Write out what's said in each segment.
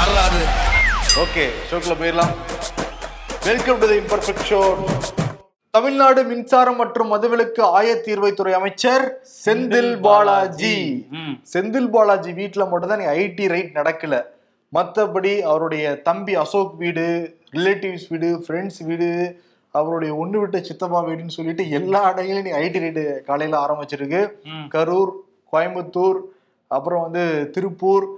வரலாறு ஓகே ஷோக்குள்ள போயிடலாம். Welcome to the imperfect show Tamil Nadu மின்சாரம் மற்றும் மதுவிலக்கு ஆயத்தீர்வைத்துறை அமைச்சர் செந்தில் பாலாஜி. செந்தில் பாலாஜி வீட்டுல மட்டும் தான் ஐடி ரைட் நடக்கல. மத்தபடி அவருடைய தம்பி அசோக் வீடு ரிலேட்டிவ்ஸ் வீடு ஃப்ரெண்ட்ஸ் வீடு அவருடைய ஒண்ணு விட்ட சித்தப்பா வீடுன்னு சொல்லிட்டு எல்லா இடங்களையும் நீ ஐடி ரைடு காலையில ஆரம்பிச்சிருக்கு. கரூர் கோயம்புத்தூர் அப்புறம் வந்து திருப்பூர்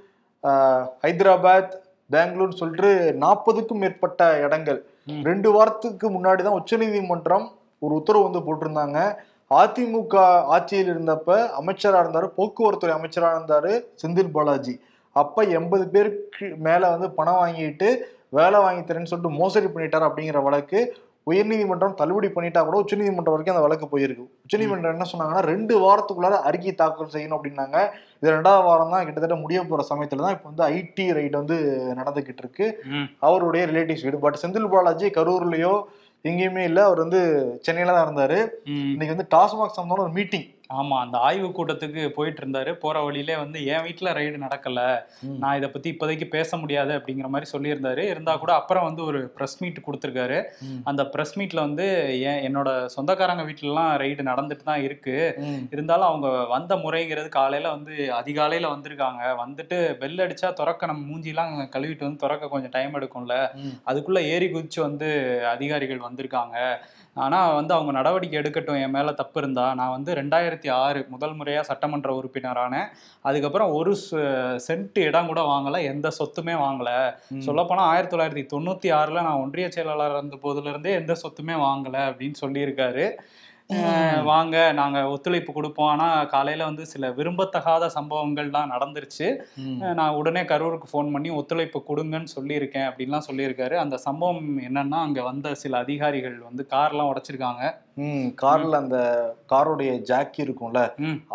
ஹைதராபாத் பெங்களூர் சொல்லிட்டு நாற்பதுக்கும் மேற்பட்ட இடங்கள். ரெண்டு வாரத்துக்கு முன்னாடி தான் உச்சநீதிமன்றம் ஒரு உத்தரவு வந்து போட்டிருந்தாங்க. அதிமுக ஆட்சியில் இருந்தப்ப அமைச்சரா இருந்தாரு போக்குவரத்துறை அமைச்சரா இருந்தாரு செந்தில் பாலாஜி. அப்ப எண்பது பேருக்கு மேல வந்து பணம் வாங்கிட்டு வேலை வாங்கி தரேன்னு சொல்லிட்டு மோசடி பண்ணிட்டார் அப்படிங்கிற வழக்கு. உயர்நீதிமன்றம் தள்ளுபடி பண்ணிட்டா கூட உச்சநீதிமன்றம் வரைக்கும் அந்த வழக்கு போயிருக்கு. உச்சநீதிமன்றம் என்ன சொன்னாங்கன்னா ரெண்டு வாரத்துக்குள்ளார அறிக்கை தாக்கல் செய்யணும் அப்படின்னாங்க. இது ரெண்டாவது வாரம் தான் கிட்டத்தட்ட முடிய போற சமயத்துல தான் இப்போ வந்து ஐடி ரைட் வந்து நடந்துகிட்டு இருக்கு. அவருடைய ரிலேட்டிவ்ஸ் வீடு. பட் செந்தில் பாலாஜி கரூர்லயோ எங்கேயுமே இல்லை. அவர் வந்து சென்னையில தான் இருந்தாரு. இன்னைக்கு வந்து டாஸ்மாக் சம்பந்தமான ஒரு மீட்டிங் ஆமா அந்த ஆய்வு கூட்டத்துக்கு போயிட்டு இருந்தாரு. போற வழியிலே வந்து என் வீட்டுல ரைடு நடக்கல. நான் இதை பத்தி இப்போதைக்கு பேச முடியாது அப்படிங்கிற மாதிரி சொல்லியிருந்தாரு. இருந்தா கூட அப்புறம் வந்து ஒரு ப்ரெஸ் மீட் கொடுத்துருக்காரு. அந்த ப்ரெஸ் மீட்ல வந்து என் என்னோட சொந்தக்காரங்க வீட்டுலலாம் ரைடு நடந்துட்டு தான் இருக்கு. இருந்தாலும் அவங்க வந்த முறைங்கிறது காலையில வந்து அதிகாலையில வந்திருக்காங்க. வந்துட்டு பெல் அடிச்சா திறக்க நம்ம மூஞ்சிலாம் கழுவிட்டு வந்து திறக்க கொஞ்சம் டைம் எடுக்கும்ல. அதுக்குள்ள ஏறி குதிச்சு வந்து அதிகாரிகள் வந்திருக்காங்க. ஆனா வந்து அவங்க நடவடிக்கை எடுக்கட்டும். என் மேல தப்பு இருந்தா நான் வந்து ரெண்டாயிரத்தி ஆறு முதல் முறையா சட்டமன்ற உறுப்பினரானேன் அதுக்கப்புறம் ஒரு சென்ட் இடம் கூட வாங்கல எந்த சொத்துமே வாங்கல. சொல்லப்போனா ஆயிரத்தி தொள்ளாயிரத்தி தொண்ணூத்தி ஆறுல நான் ஒன்றிய செயலாளர் இருந்த போதுல இருந்தே எந்த சொத்துமே வாங்கல அப்படின்னு சொல்லியிருக்காரு. வாங்க நாங்க ஒத்துழைப்பு கொடுப்போம். ஆனா காலையில வந்து சில விரும்பத்தகாத சம்பவங்கள்லாம் நடந்துருச்சு. நான் உடனே கரூருக்கு ஃபோன் பண்ணி ஒத்துழைப்பு கொடுங்கன்னு சொல்லியிருக்கேன் அப்படின்லாம் சொல்லியிருக்காரு. அந்த சம்பவம் என்னன்னா அங்க வந்த சில அதிகாரிகள் வந்து கார்லாம் உடைச்சிருக்காங்க. ம் கார்ல அந்த காரோடைய ஜாக்கி இருக்கும்ல.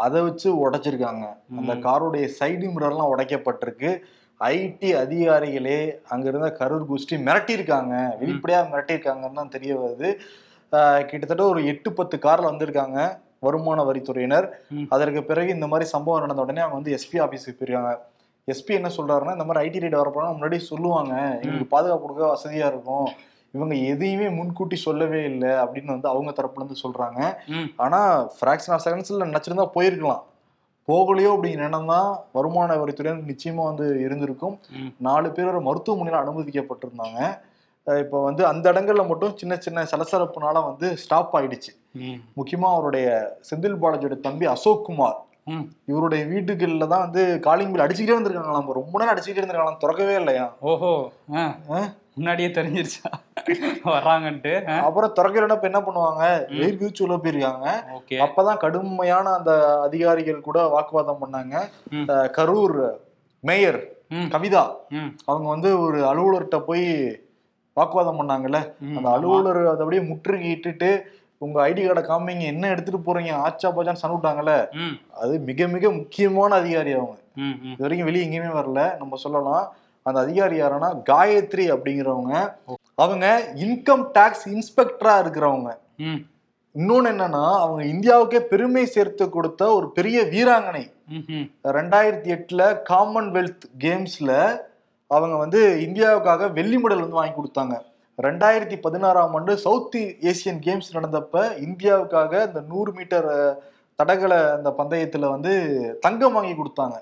அதை வச்சு உடைச்சிருக்காங்க. அந்த காரோடைய சைடு மிரர்லாம் உடைக்கப்பட்டிருக்கு. ஐடி அதிகாரிகளே அங்க இருந்த கரூர் குஷ்டி மிரட்டியிருக்காங்க. வெளிப்படையா மிரட்டியிருக்காங்கன்னு தான் தெரிய வருது. கிட்டத்தட்ட ஒரு எட்டு பத்து கார்ல வந்திருக்காங்க வருமான வரித்துறையினர். அதற்கு பிறகு இந்த மாதிரி சம்பவம் நடந்த உடனே அவங்க வந்து எஸ்பி ஆபீஸுக்கு போயிருக்காங்க. எஸ்பி என்ன சொல்றாருன்னா இந்த மாதிரி ஐடி ரைடு வரப்போனா முன்னாடி சொல்லுவாங்க. எங்களுக்கு பாதுகாப்பு கொடுக்க வசதியா இருக்கும். இவங்க எதையுமே முன்கூட்டி சொல்லவே இல்லை அப்படின்னு வந்து அவங்க தரப்புல இருந்து சொல்றாங்க. ஆனா ஃபிராக்ஷன் ஆஃப் செகண்ட்ஸ்ல நினைச்சிருந்தா போயிருக்கலாம். போகலையோ அப்படிங்கிற எண்ணம் தான் வருமான வரித்துறையினர் நிச்சயமா வந்து இருந்திருக்கும். நாலு பேர் ஒரு மருத்துவமனையில அனுமதிக்கப்பட்டிருந்தாங்க. இப்போ வந்து அந்த இடங்கள்ல மட்டும் சின்ன சின்ன சலசலப்புனால வந்து ஸ்டாப் ஆயிடுச்சு. முக்கியமா அவருடைய செந்தில் பாலாஜியோட தம்பி அசோக் குமார். இவருடைய வீட்டுகள்ல தான் வந்து காலிங் பில் அடிச்சுக்கிட்டே இருந்திருக்காங்களாம் ரொம்ப நேரம் அடிச்சுக்கிட்டே இருந்திருக்காங்களாம் திறக்கவே இல்லையா? ஓஹோ? முன்னாடியே தெரிஞ்சிருச்சா? வர்றாங்கன்ட்டு அப்புறம் இப்ப என்ன பண்ணுவாங்க? வெயிர் குதிச்சு உள்ள போயிருக்காங்க. அப்பதான் கடுமையான அந்த அதிகாரிகள் கூட வாக்குவாதம் பண்ணாங்க. கரூர் மேயர். கவிதா. அவங்க வந்து ஒரு அலுவலர்கிட்ட போய் வாக்குவாதம் பண்ணாங்கல்ல. அந்த அலுவலர் அதை அப்படியே முற்றுகையிட்டுட்டு உங்க ஐடி கார்டை காமிங்க என்ன எடுத்துட்டு போறீங்க ஆச்சா பாச்சான்னு சன் விட்டாங்கல்ல ம். அது மிக மிக முக்கியமான அதிகாரி அவங்க. இது வரைக்கும் வெளியே எங்கேயுமே வரல நம்ம சொல்லலாம் அந்த அதிகாரி யாருன்னா காயத்ரி அப்படிங்கிறவங்க அவங்க இன்கம் டாக்ஸ் இன்ஸ்பெக்டரா இருக்கிறவங்க. இன்னொன்னு என்னன்னா அவங்க இந்தியாவுக்கே பெருமை சேர்த்து கொடுத்த ஒரு பெரிய வீராங்கனை. ரெண்டாயிரத்தி எட்டுல காமன்வெல்த் கேம்ஸ்ல அவங்க வந்து இந்தியாவுக்காக வெள்ளி மெடல் வந்து வாங்கி கொடுத்தாங்க. ரெண்டாயிரத்தி பதினாறாம் ஆண்டு சவுத் ஏசியன் கேம்ஸ் நடந்தப்ப இந்தியாவுக்காக இந்த நூறு மீட்டர் தடகள அந்த பந்தயத்துல வந்து தங்கம் வாங்கி கொடுத்தாங்க.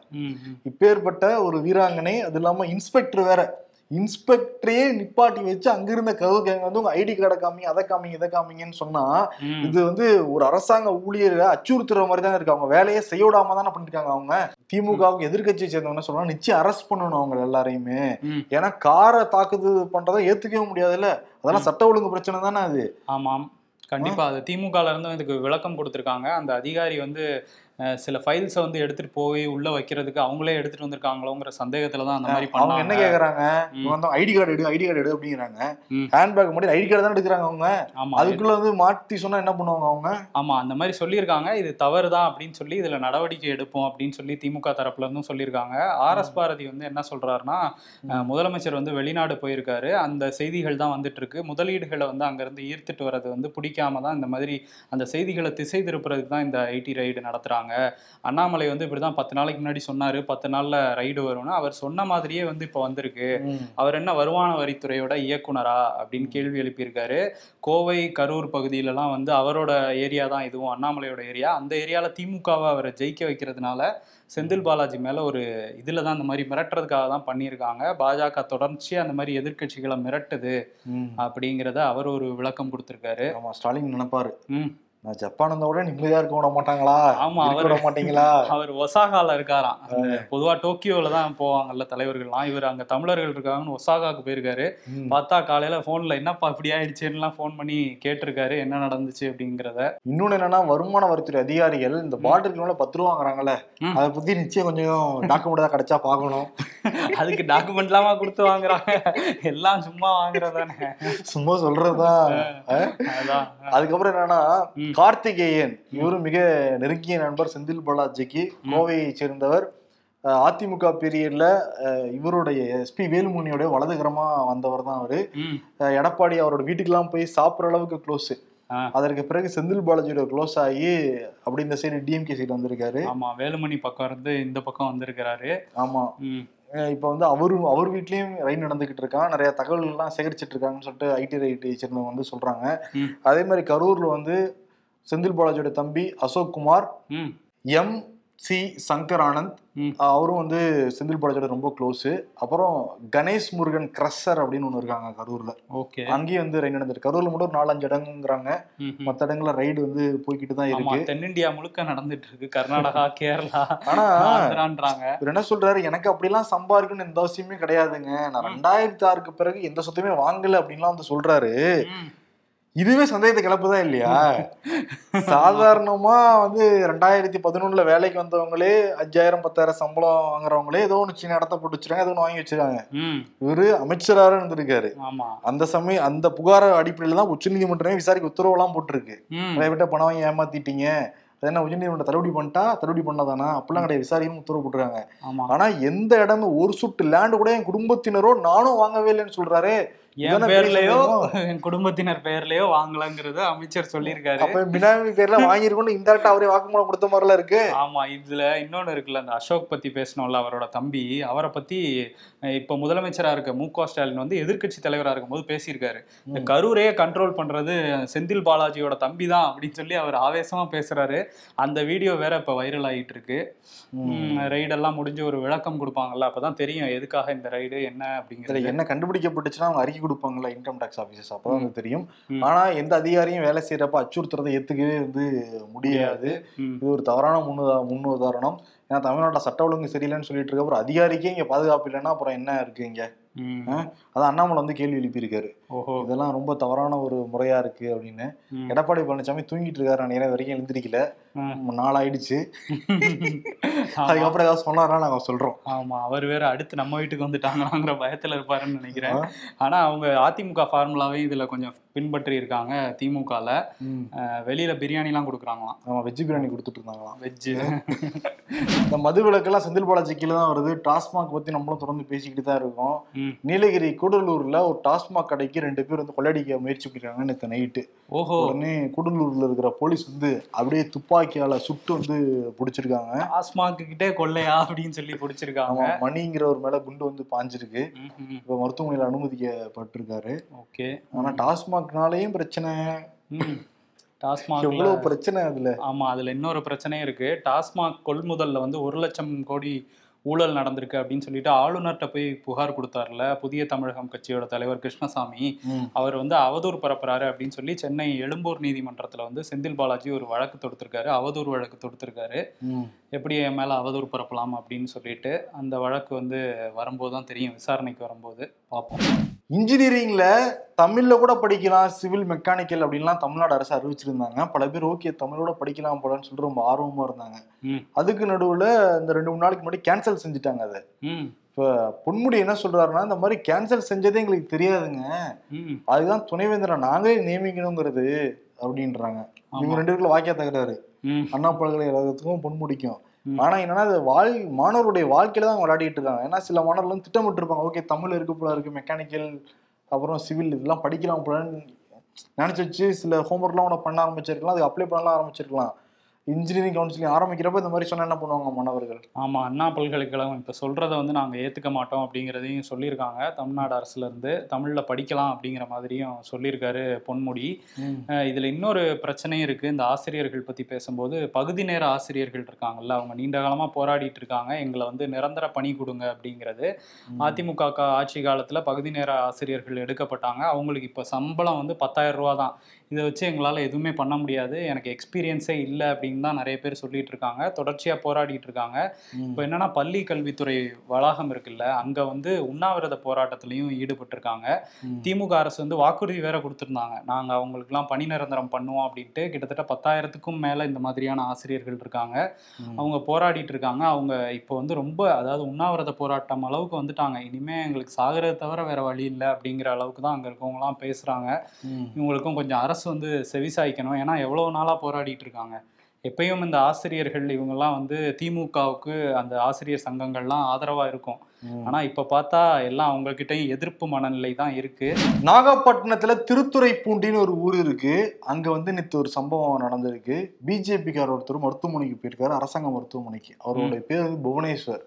இப்பேற்பட்ட ஒரு வீராங்கனை அது இல்லாம இன்ஸ்பெக்டர் வேற. இன்ஸ்பெக்டரே நிப்பாட்டி வச்சு அங்கிருந்த கவு கேங்க வந்து உங்க ஐடி கார்டை காமிங்க அதை காமிங்க இதை காமிங்கன்னு சொன்னா. இது வந்து ஒரு அரசாங்க ஊழியரை அச்சுறுத்துற மாதிரி தான் இருக்கு. அவங்க வேலையை செய்ய விடாம தானே பண்ணிருக்காங்க அவங்க. திமுகவுக்கு எதிர்க்கட்சியை சேர்ந்தவங்க சொல்றாங்க? நிச்சயம் அரெஸ்ட் பண்ணணும் அவங்க எல்லாரையுமே. ஏன்னா காரை தாக்குது பண்றதை ஏத்துக்கவே முடியாதுல்ல. அதெல்லாம் சட்ட ஒழுங்கு பிரச்சனை தானே அது. ஆமாம். கண்டிப்பா. அது திமுகல இருந்தும் இதுக்கு விளக்கம் கொடுத்திருக்காங்க. அந்த அதிகாரி வந்து சில ஃபைல்ஸை வந்து எடுத்துட்டு போய் உள்ள வைக்கிறதுக்கு அவங்களே எடுத்துட்டு வந்திருக்காங்களோங்கிற சந்தேகத்துல தான் அந்த மாதிரி அவங்க என்ன ம். இவங்க வந்து ஐடி கார்டு எடு ஐடி கார்டு எடு அப்படிங்கிறாங்க. ஹேண்ட்பேக் மட்டும் ஐடி கார்டு தான் எடுக்கிறாங்க அவங்க? ஆமா அதுக்குள்ள வந்து மாத்தி சொன்னா என்ன பண்ணுவாங்க அவங்க? ஆமா அந்த மாதிரி சொல்லியிருக்காங்க. இது தவறு தான் அப்படின்னு சொல்லி இதுல நடவடிக்கை எடுப்போம் அப்படின்னு சொல்லி திமுக தரப்புல இருந்தும் சொல்லியிருக்காங்க. ஆர் எஸ் பாரதி வந்து என்ன சொல்றாருன்னா அஹ், முதலமைச்சர் வந்து வெளிநாடு போயிருக்காரு. அந்த செய்திகள் தான் வந்துட்டு இருக்கு. முதலீடுகளை வந்து அங்கிருந்து ஈர்த்துட்டு வர்றது வந்து பிடிக்காம தான் இந்த மாதிரி அந்த செய்திகளை திசை திருப்புறதுக்கு தான் இந்த ஐடி ரைடு நடத்துறாங்க. பண்ணிட்டாங்க அண்ணாமலை வந்து இப்படிதான் பத்து நாளைக்கு முன்னாடி சொன்னாரு. பத்து நாள்ல ரைடு வரும்னு. அவர் சொன்ன மாதிரியே வந்து இப்போ வந்திருக்கு. அவர் என்ன வருமான வரித்துறையோட இயக்குனரா அப்படின்னு கேள்வி எழுப்பியிருக்காரு. கோவை கரூர் பகுதியிலலாம் வந்து அவரோட ஏரியா தான் இதுவும் அண்ணாமலையோட ஏரியா அந்த ஏரியால திமுகவை அவரை ஜெயிக்க வைக்கிறதுனால செந்தில் பாலாஜி மேல ஒரு இதுல தான் அந்த மாதிரி மிரட்டுறதுக்காக தான் பண்ணியிருக்காங்க. பாஜக தொடர்ச்சியா அந்த மாதிரி எதிர்க்கட்சிகளை மிரட்டுது. அப்படிங்கிறத அவர் ஒரு விளக்கம் கொடுத்திருக்காரு. ஆமா ஸ்டாலின் நினைப்பாரு. ம். நான் ஜப்பான் வந்த விட நிம்மதியா இருக்க விட மாட்டாங்களா? ஆமா, அவரு- விட மாட்டீங்களா? அவர் ஒசாகால இருக்காராம். பொதுவா டோக்கியோல தான் போவாங்கல்ல தலைவர்கள்லாம். இவர் அங்க தமிழர்கள் இருக்காங்கன்னு ஒசாகாக்கு போயிருக்காரு. பார்த்தா காலையில போன்ல என்னப்பா இப்படி ஆயிடுச்சுன்னுலாம் ஃபோன் பண்ணி கேட்டிருக்காரு. என்ன நடந்துச்சு? அப்படிங்கிறத. இன்னொன்னு என்னன்னா வருமான வரித்துறை அதிகாரிகள் இந்த பாட்டிலுக்கு மேல பத்து ரூபா வாங்குறாங்கல்ல. அதை பத்தி நிச்சயம் கொஞ்சம் டாக்குமெண்ட் தான் கிடைச்சா பார்க்கணும். அதுக்கு டாக்குமெண்ட்லாமா கொடுத்து வாங்குறாங்க. எல்லாம் சும்மா வாங்குறதானே. சும்மா சொல்றதுதான். அதுக்கப்புறம் என்னன்னா. கார்த்திகேயன் இவரும் மிக நெருங்கிய நண்பர் செந்தில் பாலாஜிக்கு கோவையை சேர்ந்தவர். அதிமுக பீரியட்ல இவருடைய எஸ்பி வேலுமணியோட வலதுகரமா வந்தவர் தான் அவரு எடப்பாடி அவரோட வீட்டுக்கெல்லாம் போய் சாப்பிட்ற அளவுக்கு க்ளோஸ். அதற்கு பிறகு செந்தில் பாலாஜியோட க்ளோஸ் ஆகி அப்படி இந்த சைடு டிஎம்கே சைடு வந்திருக்காரு. ஆமா வேலுமணி பக்கம் இருந்து இந்த பக்கம் வந்திருக்கிறாரு. ஆமா. இப்ப வந்து அவரும் அவர் வீட்லயும் ரைட் நடந்துகிட்டு இருக்கான் நிறைய தகவல்கள் எல்லாம் சேகரிச்சிட்டு இருக்காங்கன்னு சொல்லிட்டு ஐடி ரைட் சேர்ந்தவங்க வந்து சொல்றாங்க. அதே மாதிரி கரூர்ல வந்து செந்தில் பாலாஜியோட தம்பி அசோக் குமார் எம் சி சங்கர் ஆனந்த். அவரும் வந்து செந்தில் பாலாஜியோட ரொம்ப க்ளோஸ் அப்புறம் கணேஷ் முருகன் கிரஷர் அப்படின்னு ஒன்று இருக்காங்க கரூர்ல. ஓகே. அங்கேயும் வந்து ரைடு நடந்திருக்கு. கரூர்ல மட்டும் ஒரு நாலஞ்சு இடங்குறாங்க ம், ம். மற்ற இடங்கள்ல ரைடு வந்து போய்கிட்டு தான் இருக்கு. தென்னிந்தியா முழுக்க நடந்துட்டு இருக்கு கர்நாடகா கேரளா ஆனா இவர் என்ன சொல்றாரு? எனக்கு அப்படிலாம் சம்பாதிக்கணும்னு எந்த அவசியமே கிடையாதுங்க. நான் ரெண்டாயிரத்தி ஆறுக்கு பிறகு எந்த சொத்துமே வாங்கல அப்படின்லாம் வந்து சொல்றாரு. இதுவே சந்தேகத்தை கிளப்புதான் இல்லையா? சாதாரணமா வந்து ரெண்டாயிரத்தி பதினொன்னுல வேலைக்கு வந்தவங்களே அஞ்சாயிரம் பத்தாயிரம் சம்பளம் வாங்குறவங்களே ஏதோ ஒன்று சின்ன இடத்த போட்டு வச்சிருக்காங்க ஏதோ ஒன்று வாங்கி வச்சிருக்காங்க. இவரு அமைச்சராக இருந்திருக்காரு. அந்த சமயம் அந்த புகார் அடிப்படையில தான் உச்சநீதிமன்றமே விசாரிக்க உத்தரவெல்லாம் போட்டிருக்கு. நிறைய பேர்ட்ட பணம் வாங்கி ஏமாத்திட்டீங்க. அது என்ன உச்சநீதிமன்றம் தள்ளுபடி பண்ணிட்டா? தள்ளுபடி பண்ணதானா? அப்படிலாம் கிடையாது. விசாரிக்கணும் உத்தரவு போட்டுருக்காங்க. ஆனா எந்த இடமும் ஒரு சுட்டு லேண்ட் கூட என் குடும்பத்தினரோ நானும் வாங்கவே இல்லைன்னு சொல்றாரு. என் பேர்லயோ? என் குடும்பத்தினர் பேர்லயோ வாங்கலங்கிறத அமைச்சர் சொல்லியிருக்காரு. அப்ப பினாமி பேர்ல வாங்கிருக்கோம்னு இன்டெரக்டா அவரே வாக்குமூலம் கொடுத்த மாதிரிலாம் இருக்கு. ஆமா இதுல இன்னொன்னு இருக்குல்ல அந்த அசோக் பத்தி பேசணும்ல அவரோட தம்பி. அவரை பத்தி இப்ப முதலமைச்சரா இருக்க மு க ஸ்டாலின் வந்து எதிர்க்கட்சி தலைவரா இருக்கும்போது பேசியிருக்காரு. இந்த. கரூரையே கண்ட்ரோல் பண்றது செந்தில் பாலாஜியோட தம்பி தான் அப்படின்னு சொல்லி அவர் ஆவேசமா பேசுறாரு. அந்த வீடியோ வேற இப்ப வைரல் ஆகிட்டு இருக்கு. ரைடெல்லாம் முடிஞ்சு ஒரு விளக்கம் கொடுப்பாங்கல்ல அப்பதான் தெரியும் எதுக்காக இந்த ரைடு என்ன அப்படிங்கிறது. என்ன கண்டுபிடிக்கப்பட்டுச்சுன்னா அவங்க அறிக்கை கொடுப்பாங்கல்ல இன்கம் டாக்ஸ் ஆபீசர்ஸ் அப்பதான் வந்து தெரியும். ஆனா எந்த அதிகாரியும் வேலை செய்யறப்ப அச்சுறுத்துறதை ஏத்துக்கவே வந்து முடியாது. இது ஒரு தவறான முன்னுதா முன்னுதாரணம் ஏன்னா தமிழ்நாட்டுல சட்ட ஒழுங்கு சரியில்லைன்னு சொல்லிட்டு இருக்க அப்புறம் அதிகாரிக்கே இங்க பாதுகாப்பு இல்லைன்னா அப்புறம் என்ன இருக்கு இங்க. அதான் அண்ணாமலை வந்து கேள்வி எழுப்பியிருக்காரு. ஓஹோ. இதெல்லாம் ரொம்ப தவறான ஒரு முறையா இருக்கு அப்படின்னு. எடப்பாடி பழனிசாமி தூங்கிட்டு இருக்காரு நான் நேரம் வரைக்கும் எழுந்திருக்கல. ம். நாளாயிடுச்சு. ஆமா. அதுக்கப்புறம் ஏதாவது சொன்னாரா நாங்க சொல்றோம். ஆமா அவர் வேற அடுத்து நம்ம வீட்டுக்கு வந்துட்டாங்களாங்கிற பயத்துல இருப்பாருன்னு நினைக்கிறேன். ஆனா அவங்க அதிமுக ஃபார்முலாவையும் இதுல கொஞ்சம் பின்பற்றி இருக்காங்க திமுகல வெளியில பிரியாணி எல்லாம் கொடுக்குறாங்களாம். ஆமா வெஜ் பிரியாணி கொடுத்துட்டு இருந்தாங்களாம் வெஜ்ஜு. இந்த மது விளக்கெல்லாம் செந்தில் பாலாஜி கீழே தான் வருது. டாஸ்மாக் பத்தி நம்மளும் தொடர்ந்து பேசிக்கிட்டு தான் இருக்கோம். நீலகிரி கூடலூர்ல ஒரு டாஸ்மாக் கடைக்கு ரெண்டு பேர் வந்து கொள்ளடிக்க முயற்சி பண்ணிருக்காங்க நேற்று நைட்டு. ஓஹோ. உடனே கூடலூர்ல இருக்கிற போலீஸ் வந்து அப்படியே துப்பாக்கியால சுட்டு வந்து பிடிச்சிருக்காங்க. டாஸ்மாக் கிட்டே கொள்ளையா அப்படின்னு சொல்லி பிடிச்சிருக்காங்க. மணிங்கிற ஒரு மேல குண்டு வந்து பாஞ்சிருக்கு. இப்ப மருத்துவமனையில அனுமதிக்கப்பட்டிருக்காரு. ஓகே. ஆனா டாஸ்மாக்னாலேயும் பிரச்சனை. டாஸ்மாக் எவ்வளவு பிரச்சனை அதுல? ஆமா அதுல இன்னொரு பிரச்சனையும் இருக்கு. டாஸ்மாக் கொள்முதல்ல வந்து ஒரு லட்சம் கோடி ஊழல் நடந்திருக்கு அப்படின்னு சொல்லிட்டு ஆளுநர்கிட்ட போய் புகார் கொடுத்தாருல புதிய தமிழகம் கட்சியோட தலைவர் கிருஷ்ணசாமி. அவர் வந்து அவதூறு பரப்புறாரு அப்படின்னு சொல்லி சென்னை எழும்பூர் நீதிமன்றத்துல வந்து செந்தில் பாலாஜி ஒரு வழக்கு தொடுத்திருக்காரு. அவதூறு வழக்கு தொடுத்திருக்காரு. எப்படி என் மேல அவதூறு பரப்பலாம் அப்படின்னு சொல்லிட்டு அந்த வழக்கு வந்து வரும்போது தான் தெரியும் விசாரணைக்கு வரும்போது. பார்ப்போம். இன்ஜினியரிங்ல தமிழ்ல கூட படிக்கலாம் சிவில் மெக்கானிக்கல் அப்படின்லாம் தமிழ்நாடு அரசு அறிவிச்சிருந்தாங்க. பல பேர் ஓகே தமிழோட படிக்கலாம் போலன்னு சொல்லிட்டு ரொம்ப ஆர்வமா இருந்தாங்க. அதுக்கு நடுவுல இந்த ரெண்டு மூணு நாளைக்கு முன்னாடி கேன்சல் செஞ்சுட்டாங்க அதை. இப்ப பொன்முடி என்ன சொல்றாருன்னா இந்த மாதிரி கேன்சல் செஞ்சதே எங்களுக்கு தெரியாதுங்க. அதுதான் துணைவேந்தரை நாங்களே நியமிக்கணுங்கிறது அப்படின்றாங்க. இவங்க ரெண்டு பேருக்குள்ள வாக்கிய தகராறு. அண்ணா பல்கலைக்கழகத்துக்கும் பொன்முடிக்கும். ஆனா என்னன்னா அது வாழ் மாணவருடைய வாழ்க்கையில தான் விளையாடிட்டு இருக்காங்க. ஏன்னா சில மாணவர்கள் வந்து திட்டமிட்டு இருப்பாங்க ஓகே தமிழ் இருக்கு போல இருக்கு மெக்கானிக்கல் அப்புறம் சிவில் இதெல்லாம் படிக்கலாம் போலன்னு நினைச்சு வச்சு சில ஹோம்ஒர்க்லாம் உனக்கு பண்ண ஆரம்பிச்சிருக்கலாம். அது அப்ளை பண்ணலாம் ஆரம்பிச்சிருக்கலாம். இன்ஜினியரிங் கவுன்சிலிங் ஆரம்பிக்கிறப்ப இந்த மாதிரி சொன்னா என்ன பண்ணுவாங்க மாணவர்கள்? ஆமா அண்ணா பல்கலைக்கழகம். இப்ப சொல்றத வந்து நாங்க ஏத்துக்க மாட்டோம் அப்படிங்கிறதையும் சொல்லியிருக்காங்க. தமிழ்நாடு அரசுல இருந்து தமிழ்ல படிக்கலாம் அப்படிங்கிற மாதிரியும் சொல்லியிருக்காரு பொன்முடி. இதுல இன்னொரு பிரச்சனையும் இருக்கு. இந்த ஆசிரியர்கள் பத்தி பேசும்போது பகுதி நேர ஆசிரியர்கள் இருக்காங்கல்ல அவங்க நீண்ட காலமா போராடிட்டு இருக்காங்க. எங்களை வந்து நிரந்தர பணி கொடுங்க அப்படிங்கிறது. அதிமுக கா- ஆட்சி காலத்துல பகுதி நேர ஆசிரியர்கள் எடுக்கப்பட்டாங்க. அவங்களுக்கு இப்ப சம்பளம் வந்து பத்தாயிரம் ரூபா தான் இதை வச்சு எங்களால எதுவுமே பண்ண முடியாது. எனக்கு எக்ஸ்பீரியன்ஸே இல்லை அப்படின்னு தான் நிறைய பேர் சொல்லிட்டு இருக்காங்க. தொடர்ச்சியா போராடிட்டு இருக்காங்க. இப்போ என்னன்னா பள்ளி கல்வித்துறை வளாகம் இருக்குல்ல அங்க வந்து உண்ணாவிரத போராட்டத்திலையும் ஈடுபட்டிருக்காங்க. திமுக அரசு வந்து வாக்குறுதி வேற கொடுத்திருந்தாங்க. நாங்க அவங்களுக்குலாம் பணி நிரந்தரம் பண்ணுவோம் அப்படின்ட்டு கிட்டத்தட்ட பத்தாயிரத்துக்கும் மேல இந்த மாதிரியான ஆசிரியர்கள் இருக்காங்க. அவங்க போராடிட்டு இருக்காங்க. அவங்க இப்போ வந்து ரொம்ப அதாவது உண்ணாவிரத போராட்டம் அளவுக்கு வந்துட்டாங்க. இனிமே எங்களுக்கு சாகிறத தவிர வேற வழி இல்லை அப்படிங்கிற அளவுக்கு தான் அங்க இருக்கவங்கலாம் பேசுறாங்க. இவங்களுக்கும் கொஞ்சம் அரசு வந்து செவிசாய்க்கணும் ஏன்னா எவ்வளவு நாளா போராடிட்டு இருக்காங்க. எப்பயும் இந்த ஆசிரியர்கள் இவங்கெல்லாம் வந்து திமுகவுக்கு அந்த ஆசிரியர் சங்கங்கள்லாம் ஆதரவா இருக்கும். ஆனா இப்ப பார்த்தா எல்லாம் அவங்க கிட்டயும் எதிர்ப்பு மனநிலை தான் இருக்கு. நாகப்பட்டினத்துல திருத்துறைப்பூண்டின்னு ஒரு ஊர் இருக்கு. அங்க வந்து நேற்று ஒரு சம்பவம் நடந்திருக்கு. பிஜேபிக்கார ஒருத்தர் மருத்துவமனைக்கு போயிருக்காரு. அரசாங்க மருத்துவமனைக்கு. அவருடைய பேர் வந்து புவனேஸ்வர்.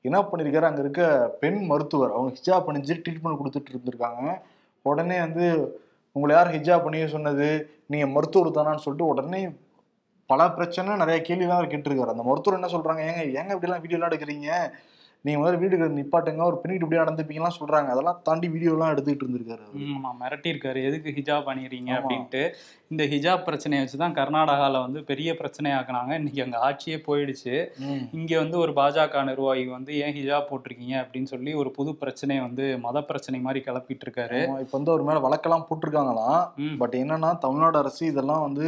என்ன பண்ணிருக்காரு? அங்க இருக்க பெண் மருத்துவர். அவங்க ஹிஜாப் பண்ணிச்சு ட்ரீட்மெண்ட் கொடுத்துட்டு இருந்திருக்காங்க. உடனே வந்து உங்களை யார் ஹிஜாப் பண்ணிய சொன்னது? நீங்கள் மருத்துவர் தானான்னு சொல்லிட்டு உடனே பல பிரச்சனை நிறைய கேள்விலாம் அவர் கேட்டிருக்காரு. அந்த மருத்துவர் என்ன சொல்கிறாங்க ஏங்க ஏங்க இப்படிலாம் வீடியோலாம் எடுக்கிறீங்க? நீங்க முதல்ல வீடு நிப்பாட்டுங்க ஒரு பெண்ணிட்டு இப்படி நடந்துப்பீங்கலாம் சொல்றாங்க. அதெல்லாம் தாண்டி வீடியோலாம் எடுத்துக்கிட்டு இருந்திருக்காரு அவரு. ஆமா மிரட்டியிருக்காரு. எதுக்கு ஹிஜாப் பண்ணிடுறீங்க. அப்படின்ட்டு. இந்த ஹிஜாப் பிரச்சனையை வச்சுதான் கர்நாடகால வந்து பெரிய பிரச்சனையாக்குனாங்க இன்னைக்கு அங்க ஆட்சியே போயிடுச்சு. இங்க வந்து ஒரு பாஜக நிர்வாகி வந்து ஏன் ஹிஜாப் போட்டிருக்கீங்க அப்படின்னு சொல்லி ஒரு புது பிரச்சனையை வந்து மத பிரச்சனை மாதிரி கிளப்பிட்டு இருக்காரு இப்ப வந்து ஒரு மேல வழக்கெல்லாம் போட்டிருக்காங்களாம். பட் என்னன்னா தமிழ்நாடு அரசு இதெல்லாம் வந்து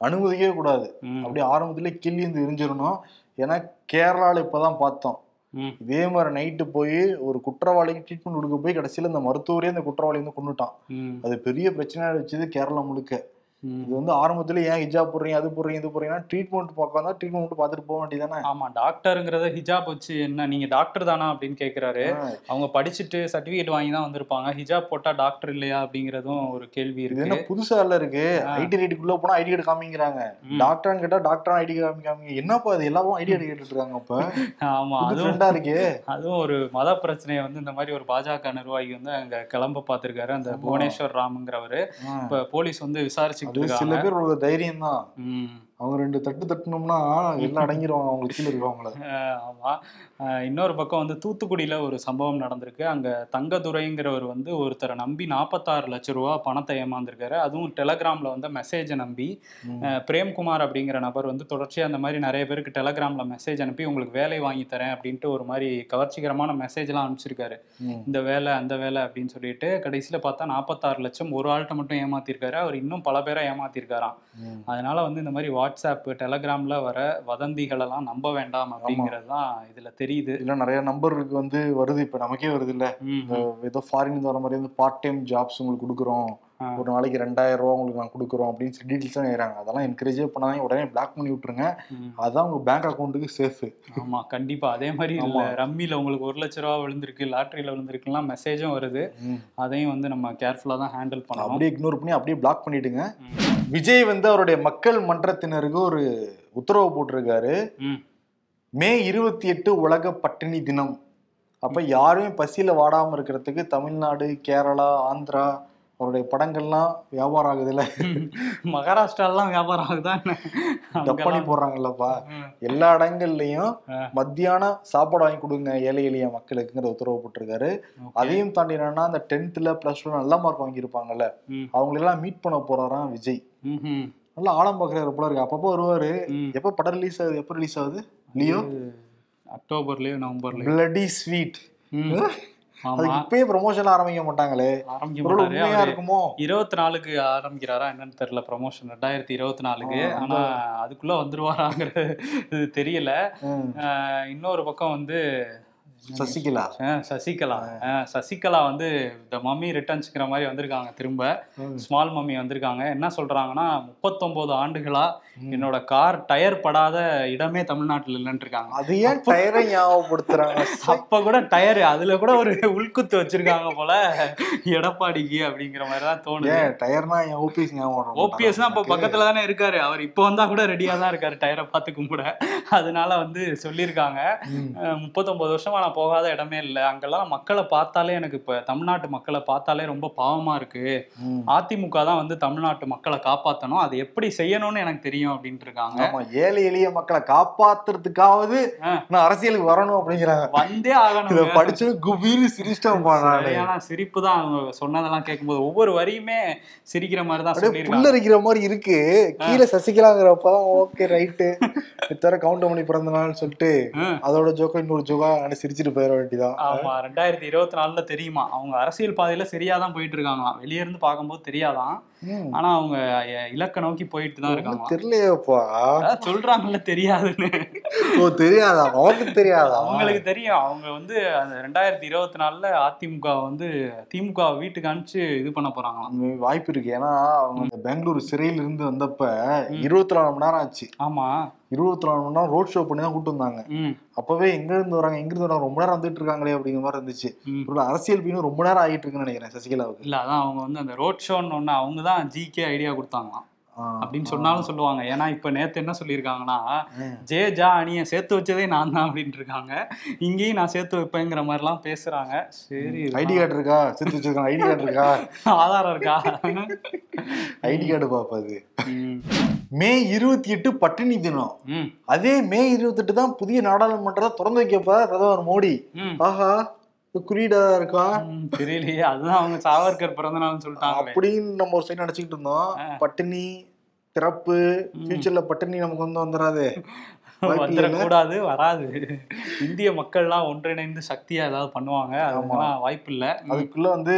அனுமதிக்கவே கூடாது. அப்படியே ஆரம்பத்திலே கிள்ளி இருந்து எரிஞ்சிடணும் ஏன்னா கேரளால இப்பதான் பார்த்தோம். இதே மாதிரி நைட்டு போய் ஒரு குற்றவாளிக்கு ட்ரீட்மெண்ட் கொடுக்க போய் கடைசியில இந்த மருத்துவரே அந்த குற்றவாளி வந்து கொண்டுட்டான் அது பெரிய பிரச்சனையா வச்சது கேரளா முழுக்க. இது வந்து ஆரம்பத்துல ஏன் ஹிஜாப் போடுறீங்க அது போடுறீங்க இது போடுறீங்கன்னா ட்ரீட்மெண்ட் பார்க்க ட்ரீட்மெண்ட் மட்டும் பார்த்துட்டு போக வேண்டியதானே ஆமா டாக்டருங்கிறத ஹிஜாப் வச்சு என்ன நீங்க டாக்டர் தானா அப்படின்னு கேக்குறாரு. அவங்க படிச்சுட்டு சர்டிபிகேட் வாங்கி தான் வந்திருப்பாங்க. ஹிஜாப் போட்டா டாக்டர் இல்லையா அப்படிங்கறதும் ஒரு கேள்வி இருக்கு. என்ன புதுசா இல்ல இருக்கு. ஐடி ரேட்டுக்குள்ள போனா ஐடி கார்டு காமிக்கிறாங்க. ம். டாக்டர்னு கேட்டா டாக்டர் ஐடி கார்டு காமிங்க. என்னப்பா இது? எல்லாரும் ஐடி கார்டு கேட்டுட்டு இருக்காங்க அப்ப. ஆமா அதுவும் இருக்கே. அதுவும் ஒரு மத பிரச்சனையை வந்து இந்த மாதிரி ஒரு பாஜக நிர்வாகி வந்து அங்க கிளம்ப பார்த்திருக்காரு. அந்த. புவனேஸ்வர் ராம்ங்கிறவரு. இப்ப போலீஸ் வந்து விசாரிச்சுக்கிட்டு அது சில இருக்காங்க பேர் ஒரு தைரியம் தான். அவங்க ரெண்டு தட்டு தட்டுனோம்னா எல்லாம் அடங்கிடுவாங்க அவங்களுக்கு கீழே இருக்கவங்கள அஹ் ஆமா. அஹ் இன்னொரு பக்கம் வந்து தூத்துக்குடியில ஒரு சம்பவம் நடந்திருக்கு. அங்க தங்கதுரைங்கிறவர் வந்து ஒருத்தரை நம்பி நாற்பத்தாறு லட்ச ரூபா பணத்தை ஏமாந்திருக்காரு. அதுவும் டெலகிராம்ல வந்து மெசேஜை நம்பி. பிரேம்குமார் அப்படிங்கிற நபர் வந்து தொடர்ச்சியா அந்த மாதிரி நிறைய பேருக்கு டெலகிராம்ல மெசேஜ் அனுப்பி உங்களுக்கு வேலை வாங்கி தரேன் அப்படின்ட்டு ஒரு மாதிரி கவர்ச்சிகரமான மெசேஜ்லாம் அனுப்பிச்சிருக்காரு. இந்த வேலை அந்த வேலை அப்படின்னு சொல்லிட்டு கடைசியில பார்த்தா நாற்பத்தாறு லட்சம் ஒரு ஆள்கிட்ட மட்டும் ஏமாத்திருக்காரு. அவர் இன்னும் பல பேரை ஏமாத்திருக்காராம். அதனால வந்து இந்த மாதிரி வாட்ஸ்அப் டெலகிராம்ல வர வதந்திகள் எல்லாம் நம்ப வேண்டாம் அப்படிங்கிறது தான் இதுல தெரியுது இல்ல நிறைய நம்பருக்கு வந்து வருது இப்ப நமக்கே வருது இல்ல. ஏதோ ஃபாரின் வர மாதிரி வந்து பார்ட் டைம் ஜாப்ஸ் உங்களுக்கு கொடுக்குறோம். ஒரு நாளைக்கு ரெண்டாயிரம் ரூபா உங்களுக்கு நான் கொடுக்குறோம் அப்படின்னு சொல்லி டீட்டெயில்ஸ் தான் ஏறாங்க அதெல்லாம் என்கரேஜே பண்ணாதீங்க. உடனே பிளாக் பண்ணி விட்டுருங்க. ம். அதான் உங்க பேங்க் அக்கௌண்ட்டுக்கு சேஃப் ஆமா கண்டிப்பா. அதே மாதிரி இல்ல ஆமா. ரம்மில உங்களுக்கு ஒரு லட்ச ரூபா விழுந்திருக்கு லாட்டரியில விழுந்திருக்குலாம் மெசேஜும் வருது. அதையும் வந்து நம்ம கேர்ஃபுல்லா தான் ஹேண்டில் பண்ணணும். அப்படியே இக்னோர் பண்ணி அப்படியே பிளாக் பண்ணிடுங்க. ம். விஜய் வந்து அவருடைய மக்கள் மன்றத்தினருக்கு ஒரு உத்தரவு போட்டிருக்காரு. ம். இருபத்தி எட்டு உலக பட்டினி தினம். அப்ப யாருமே பசியில வாடாம இருக்கிறதுக்கு தமிழ்நாடு கேரளா ஆந்திரா அவருடைய படங்கள்லாம் வியாபாரம் ஆகுதுல்ல? மகாராஷ்டிராலாம் வியாபாரம் ஆகுதா என்ன? டப் பண்ணி அங்கெல்லாம். போடுறாங்கல்லப்பா. எல்லா இடங்கள்லயும். மத்தியானம் சாப்பாடு வாங்கி கொடுங்க ஏழை எளிய மக்களுக்குங்கிற உத்தரவு போட்டிருக்காரு. அதையும் தாண்டி என்னன்னா அந்த டென்த்ல பிளஸ் டூ நல்ல மார்க் வாங்கியிருப்பாங்கல்ல. அவங்களெல்லாம் மீட் பண்ண போறாராம் விஜய். நல்லா ஆழம் பாக்குறாரு போல இருக்கு. அப்பப்போ வருவாரு. எப்ப படம் ரிலீஸ் ஆகுது? எப்ப ரிலீஸ் ஆகுது? லியோ? அக்டோபர்லயோ நவம்பர்லயோ? பிளடி ஸ்வீட் இப்பயே ப்ரொமோஷன் ஆரம்பிக்க மாட்டாங்களே. ஆரம்பிக்க இருக்குமோ? இருபத்தி நாலுக்கு ஆரம்பிக்கிறாரா என்னன்னு தெரியல ப்ரமோஷன் ரெண்டாயிரத்தி இருபத்தி நாலுக்கு ஆனா அதுக்குள்ள வந்துருவாராங்கிறது இது தெரியல. இன்னொரு பக்கம் வந்து சசிகலா. சசிகலா. சசிகலா வந்து த மம்மி ரிட்டர்ன்ஸ்ங்கிற மாதிரி வந்திருக்காங்க திரும்ப. ஸ்மால் மம்மி வந்திருக்காங்க. என்ன சொல்றாங்கன்னா முப்பத்தொன்பது ஆண்டுகளா என்னோட கார் டயர் படாத இடமே தமிழ்நாட்டுல இல்லைன்னு இருக்காங்க. அது ஏன் டயரை ஞாபகப்படுத்துறாங்க? அப்ப கூட டயர் அதுல கூட ஒரு உள்குத்து வச்சிருக்காங்க போல. எடப்பாடிக்கு அப்படிங்கிற மாதிரி தான் தோணுது டயர்னா என் ஓபிஎஸ் ஞாபகம் வர ஓபிஎஸ் தான் இப்ப பக்கத்துல தானே இருக்காரு. அவர் இப்போ வந்தா கூட ரெடியா தான் இருக்காரு டயரை பார்த்து கும்பிட அதனால வந்து சொல்லியிருக்காங்க. முப்பத்தொன்பது வருஷமா நான் போகாத இடமே இல்லை அங்கெல்லாம் மக்களை பார்த்தாலே எனக்கு இப்ப தமிழ்நாட்டு மக்களை பார்த்தாலே ரொம்ப பாவமா இருக்கு. ம். அதிமுக தான் வந்து தமிழ்நாட்டு மக்களை காப்பாத்தணும். அது எப்படி செய்யணும்னு எனக்கு தெரியும் அப்படின்ட்டு இருக்காங்க. ஏழை எளிய மக்களை காப்பாத்துறதுக்காவது. நான் அரசியலுக்கு வரணும் அப்படிங்கிறாங்க. வந்தே இத ஆகணும் படிச்சு குபீர்னு சிரிச்சிட்டோம் சரியான சிரிப்பு தான் அவங்க சொன்னதெல்லாம் கேட்கும்போது ஒவ்வொரு வரியுமே சிரிக்கிற மாதிரி தான் புல்லரிக்கிற மாதிரி இருக்கு. கீழே சசிகலாங்கிறப்பதான் ஓகே ரைட்டு. இத்தர கவுண்ட் பிறந்த நாள்னு சொல்லிட்டு. அதோட ஜோக்கா இன்னொரு ஜோக்கா அனு சிரிச்சிட்டு போயிட வேண்டியதான் ஆமா ரெண்டாயிரத்தி இருபத்தி நாலுல தெரியுமா? அவங்க அரசியல் பாதையில சரியா தான் போயிட்டு இருக்காங்களாம். வெளியே இருந்து பார்க்கும்போது தெரியாதான். ஆனா அவங்க இலக்க நோக்கி போயிட்டு தான் இருக்காங்க. தெரியலையேப்பா. சொல்றாங்கல்ல தெரியாதுன்னு. ஓ தெரியாதா? அவனுக்கு தெரியாதா? அவங்களுக்கு தெரியும். அவங்க வந்து அந்த ரெண்டாயிரத்தி இருபத்தி நாலுல அதிமுக வந்து திமுக வீட்டுக்கு அனுப்பிச்சு இது பண்ண உண்மை வாய்ப்பு இருக்கு. ஏன்னா அவங்க பெங்களூர் சிறையில இருந்து வந்தப்ப இருபத்தி நாலு மணி நேரம் ஆச்சு. ஆமா. இருபத்தி நாலு மணி நேரம் ரோட் ஷோ பண்ணி தான் கூட்டு வந்தாங்க. அப்பவே எங்க இருந்து வராங்க? எங்க இருந்து வராங்க? ரொம்ப நேரம் வந்துட்டு இருக்காங்களே அப்படிங்கிற மாதிரி இருந்துச்சு. அரசியல் பீனும் ரொம்ப நேரம் ஆகிட்டு இருக்குன்னு நினைக்கிறேன் சசிகலாவுக்கு. இல்ல அதான் அவங்க வந்து அந்த ரோட் ஷோன்னு ஒண்ணு அவங்க தான் ஜிகே ஐடியா கொடுத்தாங்களாம். அப்படின்னு சொன்னாலும் சொல்லுவாங்க. ஏன்னா இப்ப நேத்து என்ன சொல்லியிருக்காங்கன்னா. ஜே ஜா அணியை சேர்த்து வச்சதே நான் தான் அப்படின்ட்டு இருக்காங்க. இங்கேயும் நான் சேர்த்து வைப்பேங்கிற மாதிரிலாம் பேசுறாங்க. சரி ஐடி கார்டு இருக்கா? சேர்த்து வச்சிருக்காங்க. ஐடி கார்டு இருக்கா? ஆதாரம் இருக்கா? ஐடி கார்டு பாப்பாது ம். மே இருபத்தி எட்டு பட்டினி தினம். அதே மே இருபத்தெட்டு தான் புதிய நாடாளுமன்றத்தை திறந்து வைக்கப்ப பிரதமர் மோடி. ஆஹா. குறியீடா இருக்கா? தெரியலையே. அதுதான் அவங்க சாவர்கர் பிறந்த நாள்னு சொல்லிட்டாங்களே. அப்படின்னு நம்ம ஒரு சைடு நினைச்சுக்கிட்டு இருந்தோம். பட்டினி திறப்பு ஃபியூச்சர்ல பட்டினி நமக்கு வந்து வந்துடாது? வந்துடக்கூடாது வராது. இந்திய மக்கள்லாம் ஒன்றிணைந்து சக்தியா ஏதாவது பண்ணுவாங்க. அதுக்கெல்லாம் வாய்ப்பு இல்ல. அதுக்குள்ள வந்து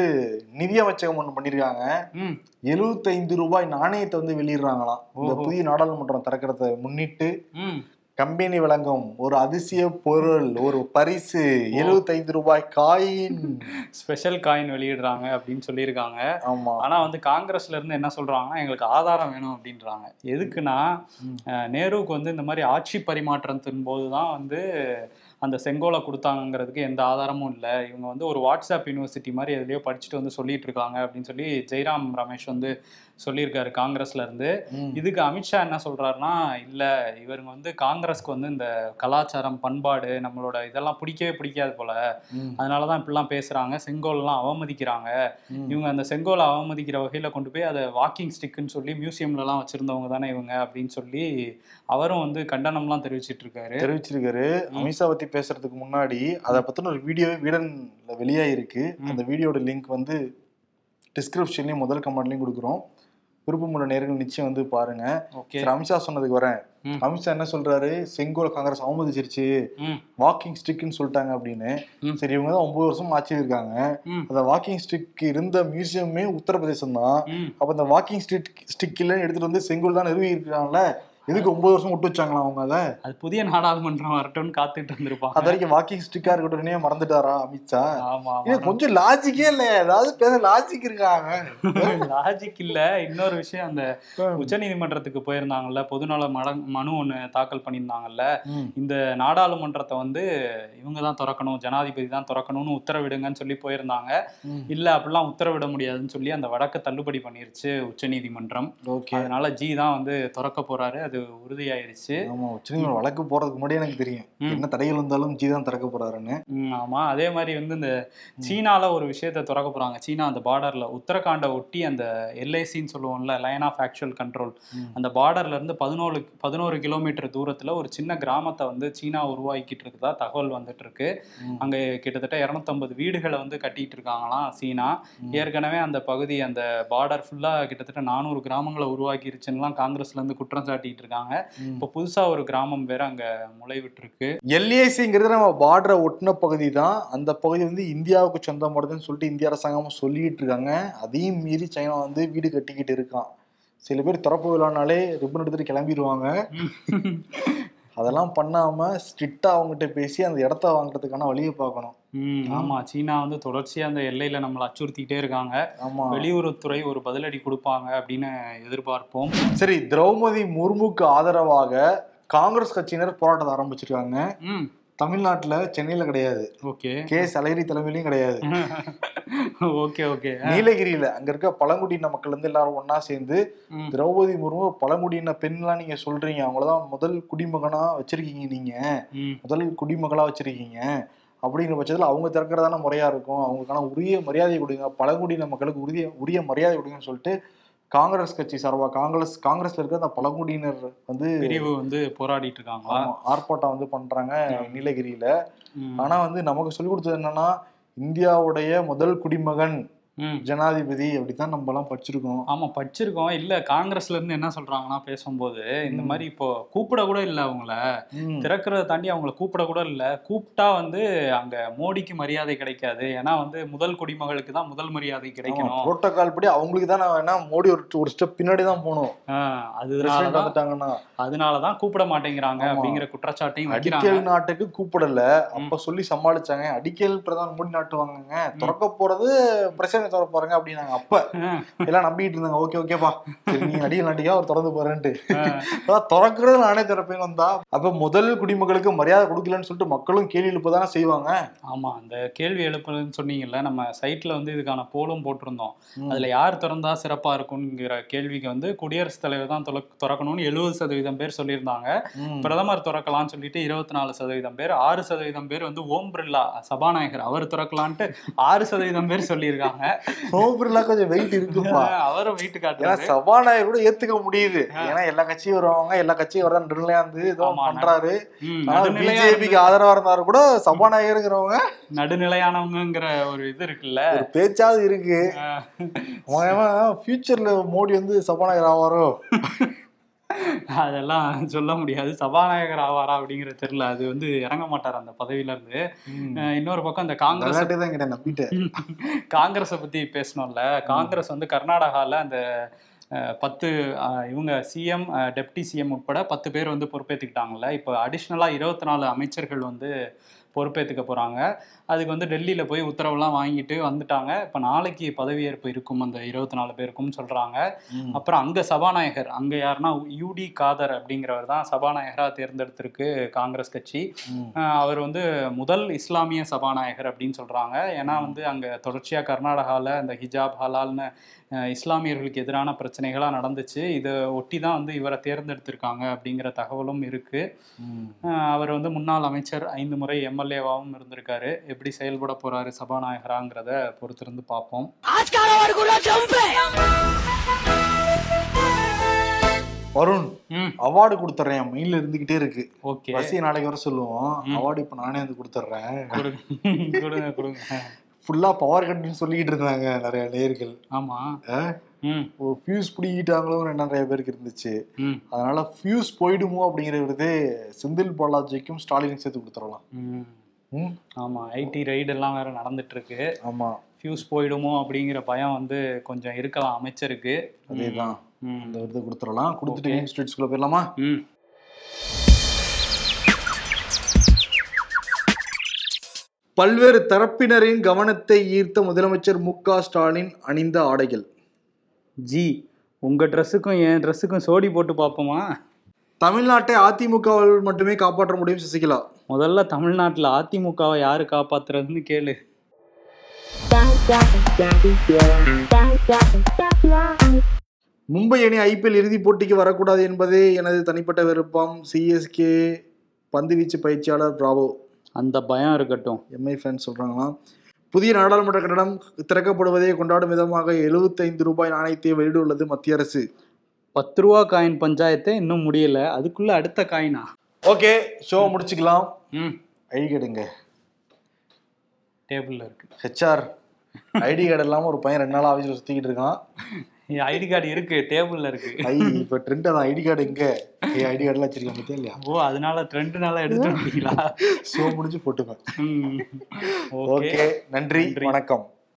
நிதி அமைச்சகம் ஒண்ணு பண்ணிருக்காங்க. ம். எழுபத்தைந்து ரூபாய் நாணயத்தை வந்து வெளியிடுறாங்களாம். இந்த. புதிய நாடாளுமன்றம் திறக்கிறத முன்னிட்டு கம்பெனி வழங்கும் ஒரு அதிசய பொருள் ஒரு பரிசு எழுபத்தைந்து ரூபாய் காயின். ஸ்பெஷல் காயின் வெளியிடுறாங்க அப்படின்னு சொல்லியிருக்காங்க. ஆமா. ஆனா வந்து காங்கிரஸ்ல இருந்து என்ன சொல்றாங்கன்னா எங்களுக்கு ஆதாரம் வேணும் அப்படின்றாங்க. எதுக்குன்னா நேருவுக்கு வந்து இந்த மாதிரி ஆட்சி பரிமாற்றத்தின் போதுதான் வந்து அந்த செங்கோலை கொடுத்தாங்கிறதுக்கு எந்த ஆதாரமும் இல்லை. இவங்க வந்து ஒரு வாட்ஸ்அப் யூனிவர்சிட்டி மாதிரி எதுலயோ படிச்சுட்டு வந்து சொல்லிட்டு இருக்காங்க அப்படின்னு சொல்லி ஜெய்ராம் ரமேஷ் வந்து சொல்லியிருக்காரு காங்கிரஸ்ல இருந்து. இதுக்கு அமித்ஷா என்ன சொல்றாருன்னா இல்ல இவருங்க வந்து காங்கிரஸ்க்கு வந்து இந்த கலாச்சாரம் பண்பாடு நம்மளோட இதெல்லாம் பிடிக்கவே பிடிக்காது போல. அதனாலதான் இப்படிலாம் பேசுறாங்க. செங்கோல்லாம் அவமதிக்கிறாங்க. இவங்க அந்த செங்கோலை அவமதிக்கிற வகையில கொண்டு போய் அதை வாக்கிங் ஸ்டிக்குன்னு சொல்லி மியூசியம்ல எல்லாம் வச்சிருந்தவங்க தானே இவங்க? அப்படின்னு சொல்லி அவரும் வந்து கண்டனம்லாம் தெரிவிச்சிட்டு இருக்காரு தெரிவிச்சிருக்காரு அமித்ஷா பத்தி பேசுறதுக்கு முன்னாடி அதை பத்தின ஒரு வீடியோவே வீடன்ல வெளியாயிருக்கு. அந்த வீடியோட லிங்க் வந்து டிஸ்கிரிப்ஷன்லயும் முதல் கமெண்ட்லயும் கொடுக்குறோம். விருப்பமுள்ள நேர்கள் நிச்சயம் வந்து பாருங்க. அமித்ஷா சொன்னதுக்கு வரேன். அமித்ஷா என்ன சொல்றாரு? செங்கோல் காங்கிரஸ் அவமதிச்சிருச்சு. வாக்கிங் ஸ்டிக்னு சொல்லிட்டாங்க அப்படின்னு. சரி இவங்க தான் ஒன்பது வருஷம் ஆட்சி இருக்காங்க. அந்த வாக்கிங் ஸ்டிக் இருந்த மியூசியமே உத்தரப்பிரதேசம் தான். அப்ப அந்த வாக்கிங் ஸ்டிக் ஸ்டிக் இல்லைன்னு எடுத்துட்டு வந்து செங்கோல் தான் நிறுவி இருக்காங்கல்ல? எதுக்கு ஒன்பது வருஷம் விட்டு வச்சாங்களா அவங்க அதை? அது புதிய நாடாளுமன்றம் வரட்டும்னு காத்துட்டு இருந்திருப்பாங்க. அது வரைக்கும் வாக்கிங் ஸ்டிக்கா இருக்கட்டும் மறந்துட்டாரா அமித்ஷா? ஆமா கொஞ்சம் லாஜிக்கே இல்ல ஏதாவது பேச லாஜிக் இருக்காங்க லாஜிக் இல்ல. இன்னொரு விஷயம் அந்த உச்சநீதிமன்றத்துக்கு போயிருந்தாங்கல்ல பொதுநல மனு ஒண்ணு தாக்கல் பண்ணியிருந்தாங்கல்ல. இந்த நாடாளுமன்றத்தை வந்து இவங்க தான் திறக்கணும் ஜனாதிபதி தான் திறக்கணும்னு உத்தரவிடுங்கன்னு சொல்லி போயிருந்தாங்க. இல்ல அப்படிலாம் உத்தரவிட முடியாதுன்னு சொல்லி அந்த வழக்கை தள்ளுபடி பண்ணிருச்சு உச்சநீதிமன்றம். ஓகே. அதனால ஜி தான் வந்து திறக்க போறாரு. அது உறுதியாயிருச்சு. ஆமா உச்சநீதிமன்றம் வழக்கு போறதுக்கு முன்னாடி எனக்கு தெரியும். என்ன தடைகள் இருந்தாலும் ஜி தான் திறக்க போறாருன்னு. ஆமா. அதே மாதிரி வந்து இந்த சீனால ஒரு விஷயத்த திறக்க போறாங்க. சீனா அந்த பார்டர்ல உத்தரகாண்டை ஒட்டி அந்த எல்ஐசின்னு சொல்லுவோம்ல லைன் ஆஃப் ஆக்சுவல் கண்ட்ரோல். அந்த பார்டர்ல இருந்து பதினோரு பதினோரு கிலோமீட்டர் தூரத்துல ஒரு சின்ன கிராமத்தை வந்து சீனா உருவாக்கிட்டு இருக்குதா தகவல் வந்துட்டு இருக்கு. அங்க கிட்டத்தட்ட இரநூத்தம்பது வீடுகளை வந்து கட்டிட்டு இருக்காங்களாம் சீனா. ஏற்கனவே அந்த பகுதி அந்த பார்டர் ஃபுல்லா கிட்டத்தட்ட நானூறு கிராமங்களை உருவாக்கிருச்சுன்னுலாம் காங்கிரஸ்ல இருந்து குற்றம் சாட்டிட்டு இருக்காங்க ம். இப்போ புதுசா ஒரு கிராமம் வேற அங்க முளைவிட்டு இருக்கு எல்ஏசிங்கிறது நம்ம பார்டரை ஒட்டின பகுதி தான். அந்த பகுதி வந்து இந்தியாவுக்கு சொந்தமானதுன்னு சொல்லிட்டு இந்திய அரசாங்கம் சொல்லிட்டு இருக்காங்க அதையும் மீறி சைனா வந்து வீடு கட்டிக்கிட்டு இருக்கான். சில பேர் திறப்பு விழானாலே ரிப்பன் எடுத்துட்டு கிளம்பிடுவாங்க. அதெல்லாம் பண்ணாம ஸ்ட்ரிக்டா அவங்ககிட்ட பேசி அந்த இடத்த வாங்குறதுக்கான வழியை பார்க்கணும். ம். ஆமா. சீனா வந்து தொடர்ச்சியா அந்த எல்லையில நம்மளை அச்சுறுத்திக்கிட்டே இருக்காங்க. ஆமா. வெளியுறவுத்துறை ஒரு பதிலடி கொடுப்பாங்க அப்படின்னு எதிர்பார்ப்போம். சரி திரௌபதி முர்முக்கு ஆதரவாக காங்கிரஸ் கட்சியினர் போராட்டத்தை ஆரம்பிச்சிருக்காங்க. ம். தமிழ்நாட்டுல சென்னையில கிடையாது. ஓகே. கே. சலகிரி தலைமையிலயும் கிடையாது. Okay okay. நீலகிரியில அங்க இருக்க பழங்குடியின மக்கள் வந்து எல்லாரும் ஒண்ணா சேர்ந்து. திரௌபதி முர்மு பழங்குடியின பெண்லாம் நீங்க சொல்றீங்க. அவங்களதான் முதல் குடிமகனா வச்சிருக்கீங்க நீங்க. முதல் குடிமகளா வச்சிருக்கீங்க. அப்படிங்கிற பட்சத்துல அவங்க திறக்கிறதான முறையா இருக்கும். அவங்களுக்கான உரிய மரியாதை கொடுங்க. பழங்குடியின மக்களுக்கு உரிய உரிய மரியாதை கொடுங்கன்னு சொல்லிட்டு காங்கிரஸ் கட்சி சார்பா காங்கிரஸ் காங்கிரஸ்ல இருக்கிற அந்த பழங்குடியினர் வந்து பிரிவு வந்து போராடிட்டு இருக்காங்களா ஆமா, ஆர்ப்பாட்டம் வந்து பண்றாங்க நீலகிரியில. ஆனா வந்து நமக்கு சொல்லி கொடுத்தது என்னன்னா இந்தியாவுடைய முதல் குடிமகன் ஜனாதிபதி அப்படித்தான் நம்ம எல்லாம் படிச்சிருக்கோம். ஆமா படிச்சிருக்கோம். இல்ல காங்கிரஸ்ல இருந்து என்ன சொல்றாங்கன்னா பேசும்போது இந்த மாதிரி இப்போ கூப்பிட கூட இல்ல அவங்கள. திறக்கிறத தாண்டி அவங்கள கூப்பிட கூட இல்ல. கூப்பிட்டா வந்து அங்க மோடிக்கு மரியாதை கிடைக்காது. ஏன்னா வந்து முதல் குடிமகளுக்கு தான் முதல் மரியாதை கிடைக்கணும். புரோட்டோகால் படி அவங்களுக்கு தான் வேணா மோடி ஒரு ஒரு ஸ்டெப் பின்னாடி தான் போகணும். அதனாலதான் அதனாலதான் கூப்பிட மாட்டேங்கிறாங்க. அப்படிங்கிற குற்றச்சாட்டையும் அடிக்கல் நாட்டுக்கு கூப்பிடல. அப்ப சொல்லி சமாளிச்சாங்க. அடிக்கல் பிரதமர் மோடி நாட்டு வாங்குங்க. திறக்க போறது பிரசிடென்ட் திறக்க போறாங்க அப்படின்னாங்க. அப்ப எல்லாம் நம்பிட்டு இருந்தாங்க. ஓகே ஓகேப்பா சரி நீங்க அடிக்கல் நாட்டுக்கா அவர் திறந்து போறேன்ட்டு. ஆஹ் அதான் திறக்கிறது நானே திறப்பேன்னு வந்தா அப்ப முதல் குடிமக்களுக்கு மரியாதை கொடுக்கலன்னு சொல்லிட்டு மக்களும் கேள்வி எழுப்பதானே செய்வாங்க. ஆமா அந்த கேள்வி எழுப்புறதுன்னு சொன்னீங்கல்ல நம்ம சைட்ல வந்து இதுக்கான போலும் போட்டிருந்தோம். அதுல யார் திறந்தா சிறப்பா இருக்கும்ங்கிற கேள்விக்கு வந்து குடியரசுத் தலைவர் தான் திறக்கணும்னு எழுபது சதவீதம் பேர் சொல்லியிருந்தாங்க. பிரதமர் திறக்கலாம்னு சொல்லிட்டு இருபத்தி நாலு சதவீதம் பேர் ஆறு சதவீதம் பேர் வந்து ஓம் பிர்லா சபாநாயகர் அவர் திறக்கலான்ட்டு ஆறு சதவீதம் பேர் சொல்லியிருக்காங்க. சோம்புலாம் கொஞ்சம் வெயிட் இருக்குப்பா. அவரும் வீட்டு ஏன்னா காட்டுறாரு சபாநாயகர் கூட ஏத்துக்க முடியுது. ஏன்னா எல்லா கட்சியும் வருவாங்க எல்லா கட்சியும் வரதான் நடுநிலையா இருந்து ஏதோ பண்றாரு. பிஜேபிக்கு ஆதரவா இருந்தாரு கூட சபாநாயகருங்கிறவங்க நடுநிலையானவங்கிற ஒரு இது இருக்குல்ல. ஒரு பேச்சாவது இருக்கு. ஃபியூச்சர்ல மோடி வந்து சபாநாயகர் ஆவாரோ? அதெல்லாம் சொல்ல முடியாது. சபாநாயகர் ஆவாரா அப்படிங்கிற தெரியல. அது வந்து இறங்க மாட்டார் அந்த பதவியில இருந்து இன்னொரு பக்கம் இந்த காங்கிரஸ் காங்கிரஸை பத்தி பேசணும்ல. காங்கிரஸ் வந்து கர்நாடகால அந்த பத்து இவங்க சிஎம் டெப்டி சிஎம் உட்பட பத்து பேர் வந்து பொறுப்பேற்றுக்கிட்டாங்கல்ல இப்போ அடிஷ்னலாக இருபத்தி நாலு அமைச்சர்கள் வந்து பொறுப்பேற்றுக்க போகிறாங்க அதுக்கு வந்து டெல்லியில் போய் உத்தரவுலாம் வாங்கிட்டு வந்துட்டாங்க. இப்போ நாளைக்கு பதவியேற்பு இருக்கும் அந்த இருபத்தி நாலு பேருக்கும் சொல்கிறாங்க அப்புறம் அங்கே சபாநாயகர் அங்கே யாருன்னா யூடி காதர் அப்படிங்கிறவர் தான் சபாநாயகராக தேர்ந்தெடுத்திருக்கு காங்கிரஸ் கட்சி. அவர் வந்து முதல் இஸ்லாமிய சபாநாயகர் அப்படின்னு சொல்கிறாங்க ஏன்னா வந்து அங்கே தொடர்ச்சியாக கர்நாடகாவில் இந்த ஹிஜாப் ஹலால்னு இஸ்லாமியர்களுக்கு எதிரான பிரச்சனைகளாக நடந்துச்சு. இதை ஒட்டி தான் வந்து இவரை தேர்ந்தெடுத்திருக்காங்க அப்படிங்கிற தகவலும் இருக்குது அவர் வந்து முன்னாள் அமைச்சர் ஐந்து முறை எம்எல்ஏவாகவும் இருந்திருக்காரு. எப்படி செயல்பட போகிறாரு சபாநாயகராங்கிறத பொறுத்திருந்து பார்ப்போம். வருண் அவார்டு கொடுத்துட்றேன் மெயில இருந்துகிட்டே இருக்கு. ஓகே. பசி நாளைக்கு வர சொல்லுவோம். அவார்டு இப்ப நானே வந்து கொடுத்துட்றேன் கொடுங்க. ஃபுல்லா பவர் கட்னு சொல்லிக்கிட்டு இருந்தாங்க நிறைய நேர்கள் ஆமாம் ம். ஃபியூஸ் பிடிக்கிட்டாங்களோன்னு நிறைய பேருக்கு இருந்துச்சு. அதனால ஃபியூஸ் போயிடுமோ அப்படிங்கிற விருது செந்தில் பாலாஜிக்கும் ஸ்டாலினுக்கும் சேர்த்து கொடுத்துடலாம். ம். ஆமாம் ஐடி ரைடு எல்லாம் வேற நடந்துட்டு இருக்கு ஆமா. ஃபியூஸ் போயிடுமோ அப்படிங்கிற பயம் வந்து கொஞ்சம் இருக்கலாம் அமைச்சருக்கு. அதேதான். ம். இந்த விருது கொடுத்துடலாம். கொடுத்துட்டு. கேம் ஸ்ட்ரீட்ஸ்குள்ள போயிடலாமா? ம். பல்வேறு தரப்பினரின் கவனத்தை ஈர்த்த முதலமைச்சர் மு க ஸ்டாலின் அணிந்த ஆடைகள். ஜி உங்க ட்ரெஸ்ஸுக்கும் என் ட்ரெஸ்ஸுக்கும் சோடி போட்டு பார்ப்போமா? தமிழ்நாட்டை அதிமுகவால் மட்டுமே காப்பாற்ற முடியும் சசிகலா? முதல்ல தமிழ்நாட்டில் அதிமுகவை யாரு காப்பாத்துறதுன்னு கேளு. மும்பை அணி ஐபிஎல் இறுதிப் போட்டிக்கு வரக்கூடாது என்பதே எனது தனிப்பட்ட விருப்பம். சிஎஸ்கே பந்துவீச்சு பயிற்சியாளர் பிராவோ. அந்த பயம் இருக்கட்டும். எம்ஐ ஃபேன் சொல்றாங்களாம் புதிய நாடாளுமன்ற கட்டடம் திறக்கப்படுவதை கொண்டாடும் விதமாக 75 ரூபாய் நாணயத்தை வெளியிட்டுள்ளது மத்திய அரசு. பத்து ரூபா காயின் பஞ்சாயத்து இன்னும் முடியல. அதுக்குள்ள அடுத்த காயினா ஓகே ஷோ முடிச்சுக்கலாம். ம். ஐடி கார்டுங்க டேபிள்ல இருக்கு. ஹெச்ஆர். ஐடி கார்டு இல்லாம ஒரு பையன் ரெண்டு நாள் ஆஃபீஸில் சுத்திக்கிட்டு இருக்கான். ஐடி கார்டு இருக்கு டேபிள்ல இருக்கு. ஐ இப்போ ட்ரெண்ட் அதான் ஐடி கார்டு எங்க? ஐடி கார்டுலாம் வச்சிருக்கேன் பத்தியா இல்லையா? ஓ அதனால ட்ரெண்ட் நாளா எடுத்துட்டு வந்தீங்களா ஷோ முடிஞ்சு போட்டுப்பேன் ஓகே நன்றி. வணக்கம்.